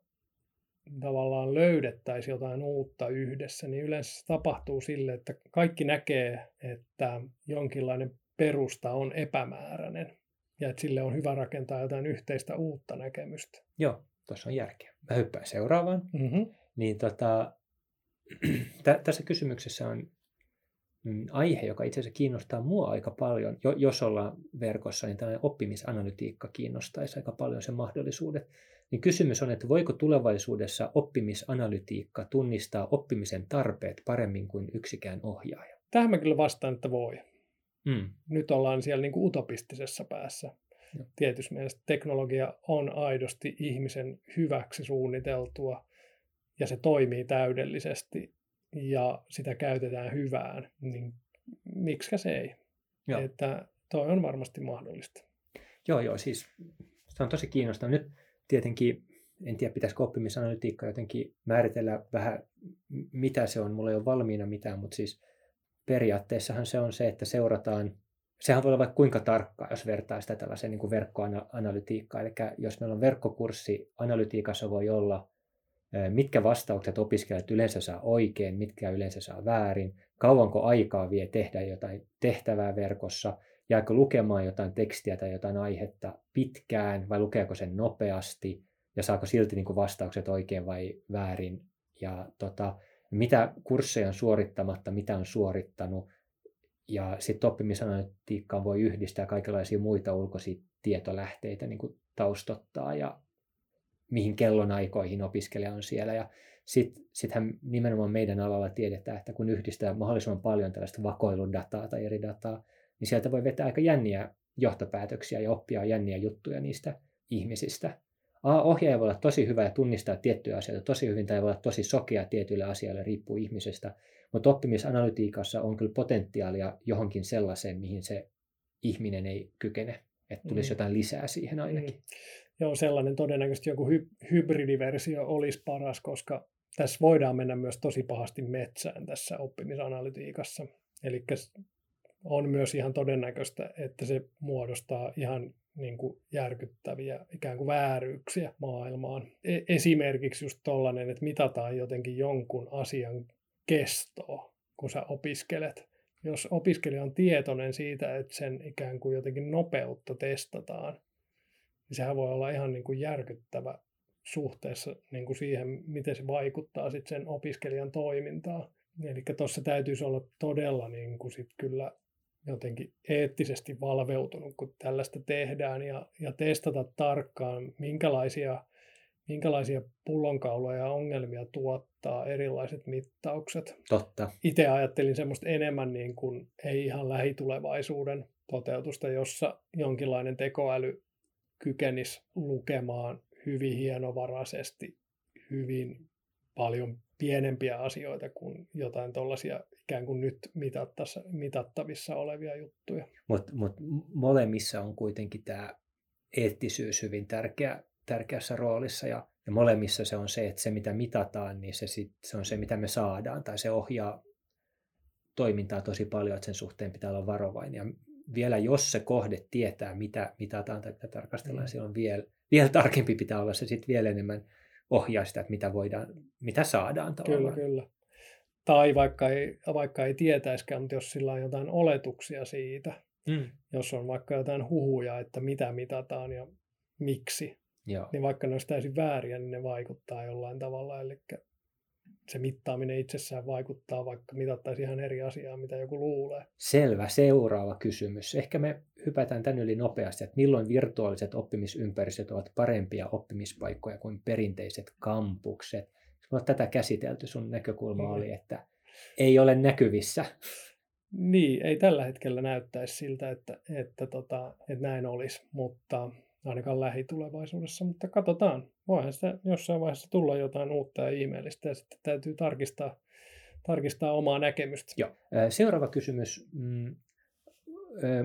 Speaker 2: tavallaan löydettäisiin jotain uutta yhdessä, niin yleensä se tapahtuu sille, että kaikki näkee, että jonkinlainen perusta on epämääräinen ja että sille on hyvä rakentaa jotain yhteistä uutta näkemystä.
Speaker 1: Joo, tuossa on järkeä. Mä hyppään seuraavaan. Mm-hmm. Niin tota, tässä kysymyksessä on aihe, joka itse asiassa kiinnostaa mua aika paljon. Jo, jos ollaan verkossa, niin tällainen oppimisanalytiikka kiinnostaisi aika paljon sen mahdollisuudet. Niin kysymys on, että voiko tulevaisuudessa oppimisanalytiikka tunnistaa oppimisen tarpeet paremmin kuin yksikään ohjaaja?
Speaker 2: Tähän mä kyllä vastaan, että voi.
Speaker 1: Mm.
Speaker 2: Nyt ollaan siellä niin kuin utopistisessa päässä.
Speaker 1: Joo.
Speaker 2: Tietysti mielestä teknologia on aidosti ihmisen hyväksi suunniteltua ja se toimii täydellisesti ja sitä käytetään hyvään, niin miksi se ei?
Speaker 1: Joo.
Speaker 2: Että toi on varmasti mahdollista.
Speaker 1: Joo, joo, siis se on tosi kiinnostavaa. Nyt tietenkin, en tiedä pitäisikö oppimisanalytiikka jotenkin määritellä vähän, mitä se on. Mulla ei ole valmiina mitään, mutta siis periaatteessahan se on se, että seurataan, sehän voi olla vaikka kuinka tarkkaa, jos vertaa sitä tällaiseen niin kuin verkkoanalytiikkaan. Eli jos meillä on verkkokurssi, analytiikassa voi olla, mitkä vastaukset opiskelijat yleensä saa oikein, mitkä yleensä saa väärin, kauanko aikaa vie tehdä jotain tehtävää verkossa, jääkö lukemaan jotain tekstiä tai jotain aihetta pitkään vai lukeeko sen nopeasti ja saako silti niin kuin vastaukset oikein vai väärin. Ja tota, mitä kursseja on suorittamatta, mitä on suorittanut. Ja sitten oppimisanalytiikkaan voi yhdistää kaikenlaisia muita ulkoisia tietolähteitä niin kuin taustottaa ja mihin kellonaikoihin opiskelija on siellä. Ja sittenhän sit nimenomaan meidän alalla tiedetään, että kun yhdistää mahdollisimman paljon tällaista vakoiludataa tai eri dataa, niin sieltä voi vetää aika jänniä johtopäätöksiä ja oppia jänniä juttuja niistä ihmisistä. A, ohjaaja voi olla tosi hyvä ja tunnistaa tiettyjä asioita tosi hyvin tai voi olla tosi sokea tietyille asioille, riippuu ihmisestä. Mutta oppimisanalytiikassa on kyllä potentiaalia johonkin sellaiseen, mihin se ihminen ei kykene. Että tulisi mm. jotain lisää siihen ainakin. Mm.
Speaker 2: Joo, sellainen todennäköisesti joku hy- hybridiversio olisi paras, koska tässä voidaan mennä myös tosi pahasti metsään tässä oppimisanalytiikassa. Eli on myös ihan todennäköistä, että se muodostaa ihan niin kuin järkyttäviä ikään kuin vääryyksiä maailmaan. E- esimerkiksi just tollainen, että mitataan jotenkin jonkun asian kestoa, kun sä opiskelet. Jos opiskelija on tietoinen siitä, että sen ikään kuin jotenkin nopeutta testataan, niin sehän voi olla ihan niin kuin järkyttävä suhteessa niin kuin siihen, miten se vaikuttaa sitten sen opiskelijan toimintaan. Eli tuossa täytyisi olla todella niin kuin sit kyllä jotenkin eettisesti valveutunut, kun tällaista tehdään ja, ja testata tarkkaan, minkälaisia, minkälaisia pullonkauloja ja ongelmia tuottaa erilaiset mittaukset.
Speaker 1: Totta.
Speaker 2: Itse ajattelin semmoista enemmän niin kuin ei ihan lähitulevaisuuden toteutusta, jossa jonkinlainen tekoäly kykenisi lukemaan hyvin hienovaraisesti hyvin paljon pienempiä asioita kuin jotain tuollaisia ikään kuin nyt mitattavissa olevia juttuja.
Speaker 1: Mutta mut molemmissa on kuitenkin tämä eettisyys hyvin tärkeä, tärkeässä roolissa ja, ja molemmissa se on se, että se mitä mitataan, niin se, sit, se on se mitä me saadaan tai se ohjaa toimintaa tosi paljon, että sen suhteen pitää olla varovainen. Ja vielä jos se kohde tietää, mitä mitataan tai mitä tarkastellaan, mm. silloin vielä, vielä tarkempi pitää olla se sitten vielä enemmän ohjaa sitä, että mitä, voidaan, mitä saadaan
Speaker 2: tavallaan. Kyllä, kyllä. Tai vaikka ei, vaikka ei tietäiskään, mutta jos sillä on jotain oletuksia siitä, mm. jos on vaikka jotain huhuja, että mitä mitataan ja miksi,
Speaker 1: Joo.
Speaker 2: niin vaikka ne olisi täysin vääriä, niin ne vaikuttaa jollain tavalla. Eli se mittaaminen itsessään vaikuttaa, vaikka mitattaisiin ihan eri asiaa, mitä joku luulee.
Speaker 1: Selvä. Seuraava kysymys. Ehkä me hypätään tän yli nopeasti, että milloin virtuaaliset oppimisympäristöt ovat parempia oppimispaikkoja kuin perinteiset kampukset. Kun tätä käsitelty, sun näkökulma mm. oli, että ei ole näkyvissä.
Speaker 2: Niin, ei tällä hetkellä näyttäisi siltä, että, että, tota, että näin olisi, mutta ainakaan lähitulevaisuudessa, mutta katsotaan. Voihan sitä jossain vaiheessa tulla jotain uutta ja ihmeellistä ja sitten täytyy tarkistaa, tarkistaa omaa näkemystä.
Speaker 1: Joo. Seuraava kysymys. Mm,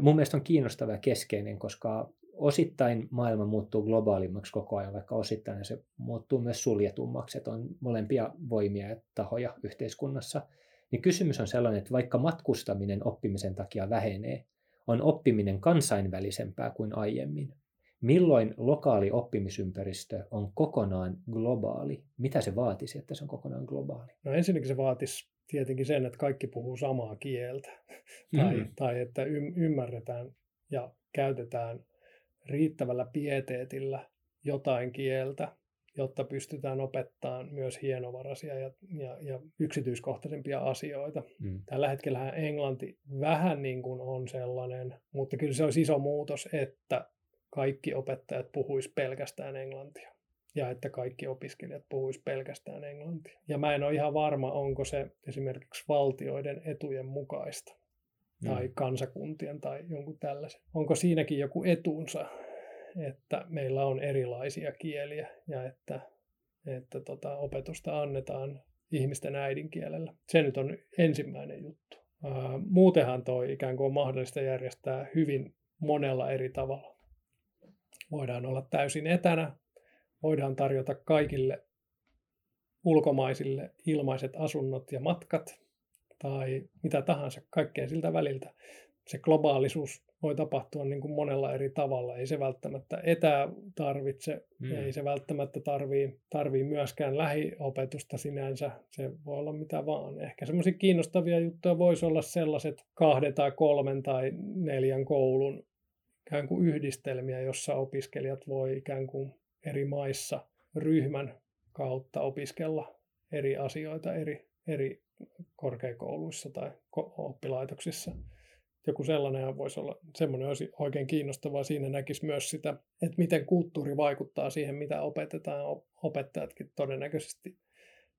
Speaker 1: mun mielestä on kiinnostava ja keskeinen, koska osittain maailma muuttuu globaalimmaksi koko ajan, vaikka osittain se muuttuu myös suljetummaksi, että on molempia voimia ja tahoja yhteiskunnassa. Niin kysymys on sellainen, että vaikka matkustaminen oppimisen takia vähenee, on oppiminen kansainvälisempää kuin aiemmin. Milloin lokaali oppimisympäristö on kokonaan globaali? Mitä se vaatisi, että se on kokonaan globaali?
Speaker 2: No ensinnäkin se vaatisi tietenkin sen, että kaikki puhuu samaa kieltä tai, mm. tai että ymmärretään ja käytetään riittävällä pieteetillä jotain kieltä jotta pystytään opettamaan myös hienovaraisia ja, ja, ja yksityiskohtaisempia asioita. Mm. Tällä hetkellä englanti vähän niin kuin on sellainen, mutta kyllä se olisi iso muutos, että kaikki opettajat puhuis pelkästään englantia ja että kaikki opiskelijat puhuis pelkästään englantia. Ja mä en ole ihan varma, onko se esimerkiksi valtioiden etujen mukaista tai mm. kansakuntien tai jonkun tällaisen. Onko siinäkin joku etunsa, että meillä on erilaisia kieliä ja että, että tota, opetusta annetaan ihmisten äidinkielellä. Se nyt on ensimmäinen juttu. Muutenhan toi ikään kuin on mahdollista järjestää hyvin monella eri tavalla. Voidaan olla täysin etänä, voidaan tarjota kaikille ulkomaisille ilmaiset asunnot ja matkat tai mitä tahansa, kaikkea siltä väliltä. Se globaalisuus voi tapahtua niin kuin monella eri tavalla. Ei se välttämättä etä tarvitse, mm. ei se välttämättä tarvii, tarvii myöskään lähiopetusta sinänsä. Se voi olla mitä vaan. Ehkä semmoisia kiinnostavia juttuja voisi olla sellaiset kahden tai kolmen tai neljän koulun ikään kuin yhdistelmiä, jossa opiskelijat voi ikään kuin eri maissa ryhmän kautta opiskella eri asioita eri, eri korkeakouluissa tai oppilaitoksissa. Joku sellainen voisi olla, semmoinen olisi oikein kiinnostavaa. Siinä näkisi myös sitä, että miten kulttuuri vaikuttaa siihen, mitä opetetaan. Opettajatkin todennäköisesti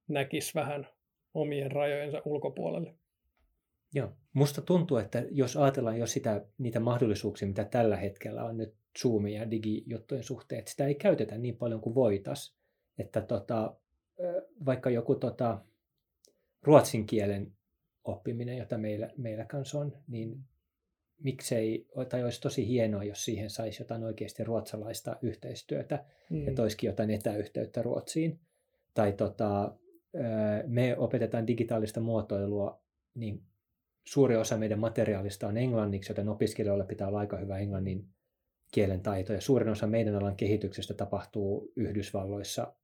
Speaker 2: näkis vähän omien rajojensa ulkopuolelle.
Speaker 1: Joo. Musta tuntuu, että jos ajatellaan jo sitä, niitä mahdollisuuksia, mitä tällä hetkellä on nyt Zoomin ja digijuttujen suhteen, että sitä ei käytetä niin paljon kuin voitas. Että tota, vaikka joku tota, ruotsin kielen oppiminen, jota meillä, meillä kanssa on, niin miksei, tai olisi tosi hienoa, jos siihen saisi jotain oikeasti ruotsalaista yhteistyötä mm. ja toisikin jotain etäyhteyttä Ruotsiin. Tai tota, me opetetaan digitaalista muotoilua, niin suuri osa meidän materiaalista on englanniksi, joten opiskelijoilla pitää olla aika hyvä englannin kielen taito. Ja suurin osa meidän alan kehityksestä tapahtuu Yhdysvalloissa,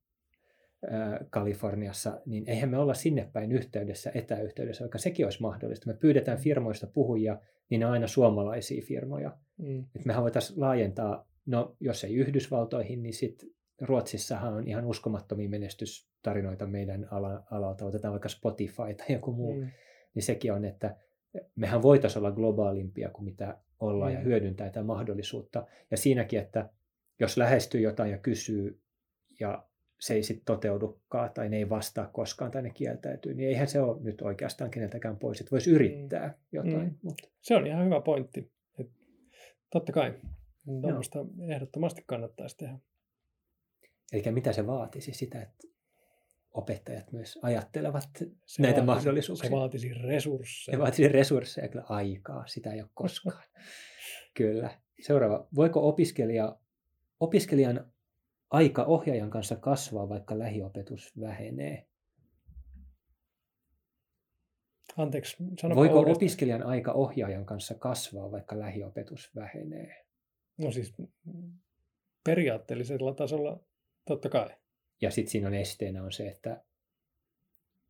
Speaker 1: Kaliforniassa, niin eihän me olla sinne päin yhteydessä, etäyhteydessä, vaikka sekin olisi mahdollista. Me pyydetään firmoista puhujia, niin ne aina suomalaisia firmoja. Mm. Et mehän voitaisiin laajentaa, no jos ei Yhdysvaltoihin, niin sitten Ruotsissahan on ihan uskomattomia menestystarinoita meidän alalta. Otetaan vaikka Spotify tai joku muu. Mm. Niin sekin on, että mehän voitaisiin olla globaalimpia kuin mitä ollaan mm. ja hyödyntää tätä mahdollisuutta. Ja siinäkin, että jos lähestyy jotain ja kysyy ja se ei sitten toteudukaan tai ne ei vastaa koskaan tai ne kieltäytyy, niin eihän se ole nyt oikeastaan keneltäkään pois. Että voisi yrittää mm. jotain. Mm. Mutta...
Speaker 2: Se on ihan hyvä pointti. Et totta kai. Tuommoista ehdottomasti kannattaisi tehdä.
Speaker 1: Eli mitä se vaatisi? Sitä, että opettajat myös ajattelevat se näitä vaatisi, mahdollisuuksia.
Speaker 2: Se vaatisi resursseja.
Speaker 1: Se vaatisi resursseja, kyllä aikaa. Sitä ei ole koskaan. kyllä. Seuraava. Voiko opiskelija, opiskelijan aika ohjaajan kanssa kasvaa, vaikka lähiopetus vähenee?
Speaker 2: Anteeksi,
Speaker 1: Voiko uudestaan. opiskelijan aika ohjaajan kanssa kasvaa, vaikka lähiopetus vähenee?
Speaker 2: No siis periaatteellisella tasolla totta kai.
Speaker 1: Ja sitten siinä on esteenä on se, että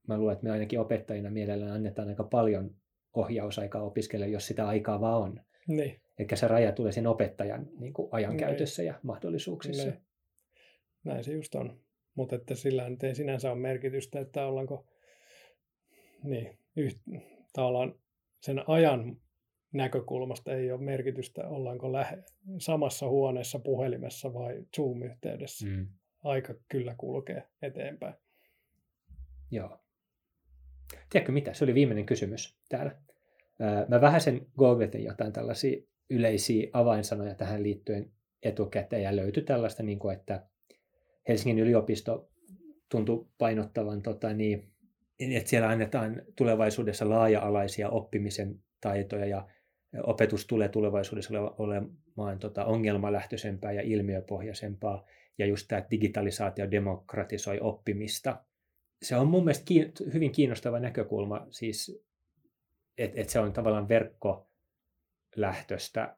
Speaker 1: mä luulen, että me ainakin opettajina mielellään annetaan aika paljon ohjausaikaa opiskelijalle, jos sitä aikaa vaan on.
Speaker 2: Niin.
Speaker 1: Eli se raja tulee sen opettajan niin kuin ajankäytössä niin. ja mahdollisuuksissa. Niin.
Speaker 2: Näin se just on. Mutta että sillä nyt ei sinänsä ole merkitystä, että ollaanko niin, yht, tavallaan sen ajan näkökulmasta ei ole merkitystä, ollaanko lähe, samassa huoneessa puhelimessa vai Zoom-yhteydessä. Mm. Aika kyllä kulkee eteenpäin.
Speaker 1: Joo. Tiedätkö mitä? Se oli viimeinen kysymys täällä. Mä vähän sen googletin jotain tällaisia yleisiä avainsanoja tähän liittyen etukäteen ja löytyi tällaista, niin kuin, että Helsingin yliopisto tuntui painottavan, tota, niin, että siellä annetaan tulevaisuudessa laaja-alaisia oppimisen taitoja ja opetus tulee tulevaisuudessa olemaan tota, ongelmalähtöisempää ja ilmiöpohjaisempaa. Ja just tämä digitalisaatio demokratisoi oppimista. Se on mun mielestä kiin- hyvin kiinnostava näkökulma, siis, että et se on tavallaan verkkolähtöistä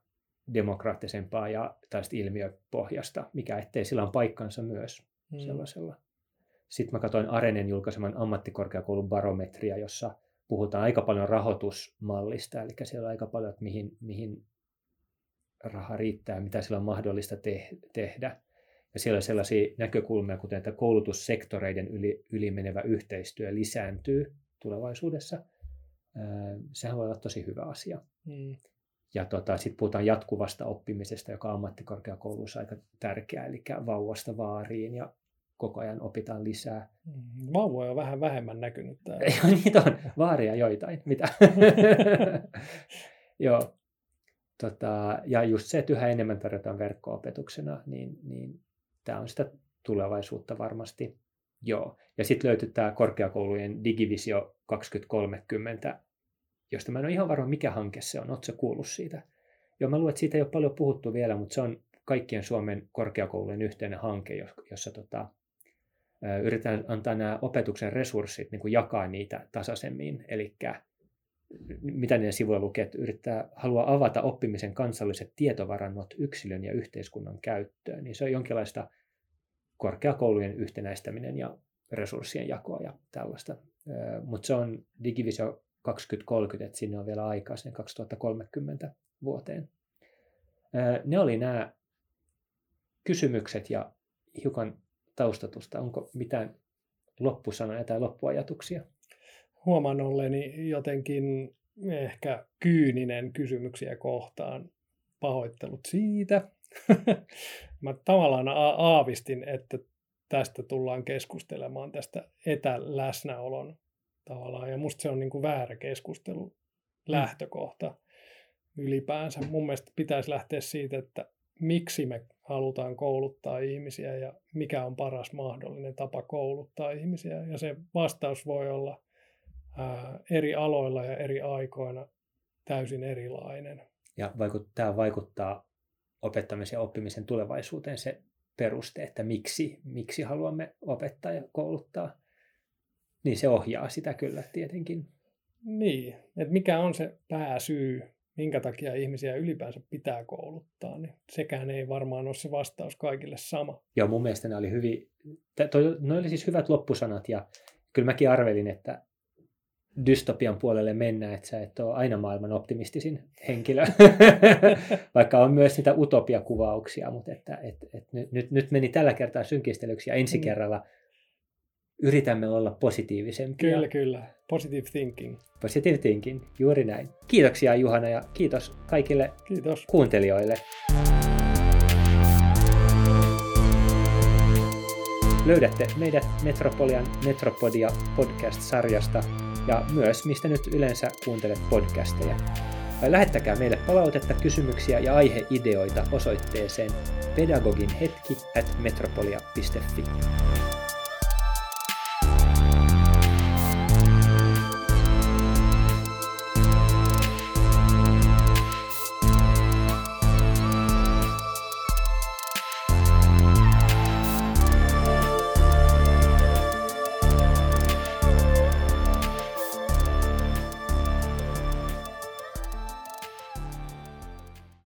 Speaker 1: demokraattisempaa ja tällaista ilmiöpohjasta, mikä ettei sillä on paikkansa myös mm. sellaisella. Sitten mä katsoin Arenen julkaiseman ammattikorkeakoulun barometria, jossa puhutaan aika paljon rahoitusmallista, eli siellä on aika paljon, että mihin, mihin raha riittää, mitä sillä on mahdollista te- tehdä. Ja siellä on sellaisia näkökulmia, kuten että koulutussektoreiden yli, yli menevä yhteistyö lisääntyy tulevaisuudessa. Sehän voi olla tosi hyvä asia. Mm. Ja tota, sitten puhutaan jatkuvasta oppimisesta, joka on ammattikorkeakouluissa aika tärkeää, eli vauvasta vaariin ja koko ajan opitaan lisää.
Speaker 2: Mm, vauvoja on vähän vähemmän näkynyt täällä.
Speaker 1: Niitä on vaaria joitain, mitä. Joo. Tota, ja just se, että yhä enemmän tarjotaan verkko-opetuksena, niin, niin tämä on sitä tulevaisuutta varmasti. Joo. Ja sitten löytyy tämä korkeakoulujen Digivisio 2030, josta mä en ole ihan varma, mikä hanke se on. Oletko kuullut siitä? Joo, mä luulen, että siitä ei ole paljon puhuttu vielä, mutta se on kaikkien Suomen korkeakoulujen yhteinen hanke, jossa tota, yritetään antaa nämä opetuksen resurssit, niin kuin jakaa niitä tasaisemmin. Eli mitä ne sivuilla lukee, että yrittää, haluaa avata oppimisen kansalliset tietovarannot yksilön ja yhteiskunnan käyttöön. Niin se on jonkinlaista korkeakoulujen yhtenäistäminen ja resurssien jakoa ja tällaista. Mutta se on Digivisio 2030, että sinne on vielä aikaa sinne 2030 vuoteen. Ne oli nämä kysymykset ja hiukan taustatusta. Onko mitään loppusanoja tai loppuajatuksia?
Speaker 2: Huomaan olleeni jotenkin ehkä kyyninen kysymyksiä kohtaan. Pahoittelut siitä. Mä tavallaan aavistin, että tästä tullaan keskustelemaan, tästä etäläsnäolon tavallaan. Ja musta se on niin kuin väärä keskustelu mm. lähtökohta ylipäänsä. Mun mielestä pitäisi lähteä siitä, että miksi me halutaan kouluttaa ihmisiä ja mikä on paras mahdollinen tapa kouluttaa ihmisiä. Ja se vastaus voi olla ää, eri aloilla ja eri aikoina täysin erilainen.
Speaker 1: Ja vaikut, tämä vaikuttaa opettamisen ja oppimisen tulevaisuuteen se peruste, että miksi, miksi haluamme opettaa ja kouluttaa. Niin se ohjaa sitä kyllä tietenkin.
Speaker 2: Niin, että mikä on se pääsyy minkä takia ihmisiä ylipäänsä pitää kouluttaa, niin sekään ei varmaan ole se vastaus kaikille sama.
Speaker 1: Joo, mun mielestä ne oli hyvin, toi, ne oli siis hyvät loppusanat ja kyllä mäkin arvelin, että dystopian puolelle mennään, että sä et ole aina maailman optimistisin henkilö, vaikka on myös niitä utopiakuvauksia, mutta että, et, et nyt, nyt, nyt meni tällä kertaa synkistelyksi ja ensi mm. kerralla yritämme olla positiivisempia.
Speaker 2: Kyllä, kyllä. Positive thinking.
Speaker 1: Positive thinking, juuri näin. Kiitoksia Juhana ja kiitos kaikille kiitos. kuuntelijoille. Löydätte meidät Metropolian Metropodia podcast-sarjasta ja myös mistä nyt yleensä kuuntelet podcasteja. Lähettäkää meille palautetta, kysymyksiä ja aiheideoita osoitteeseen pedagoginhetki at metropolia.fi.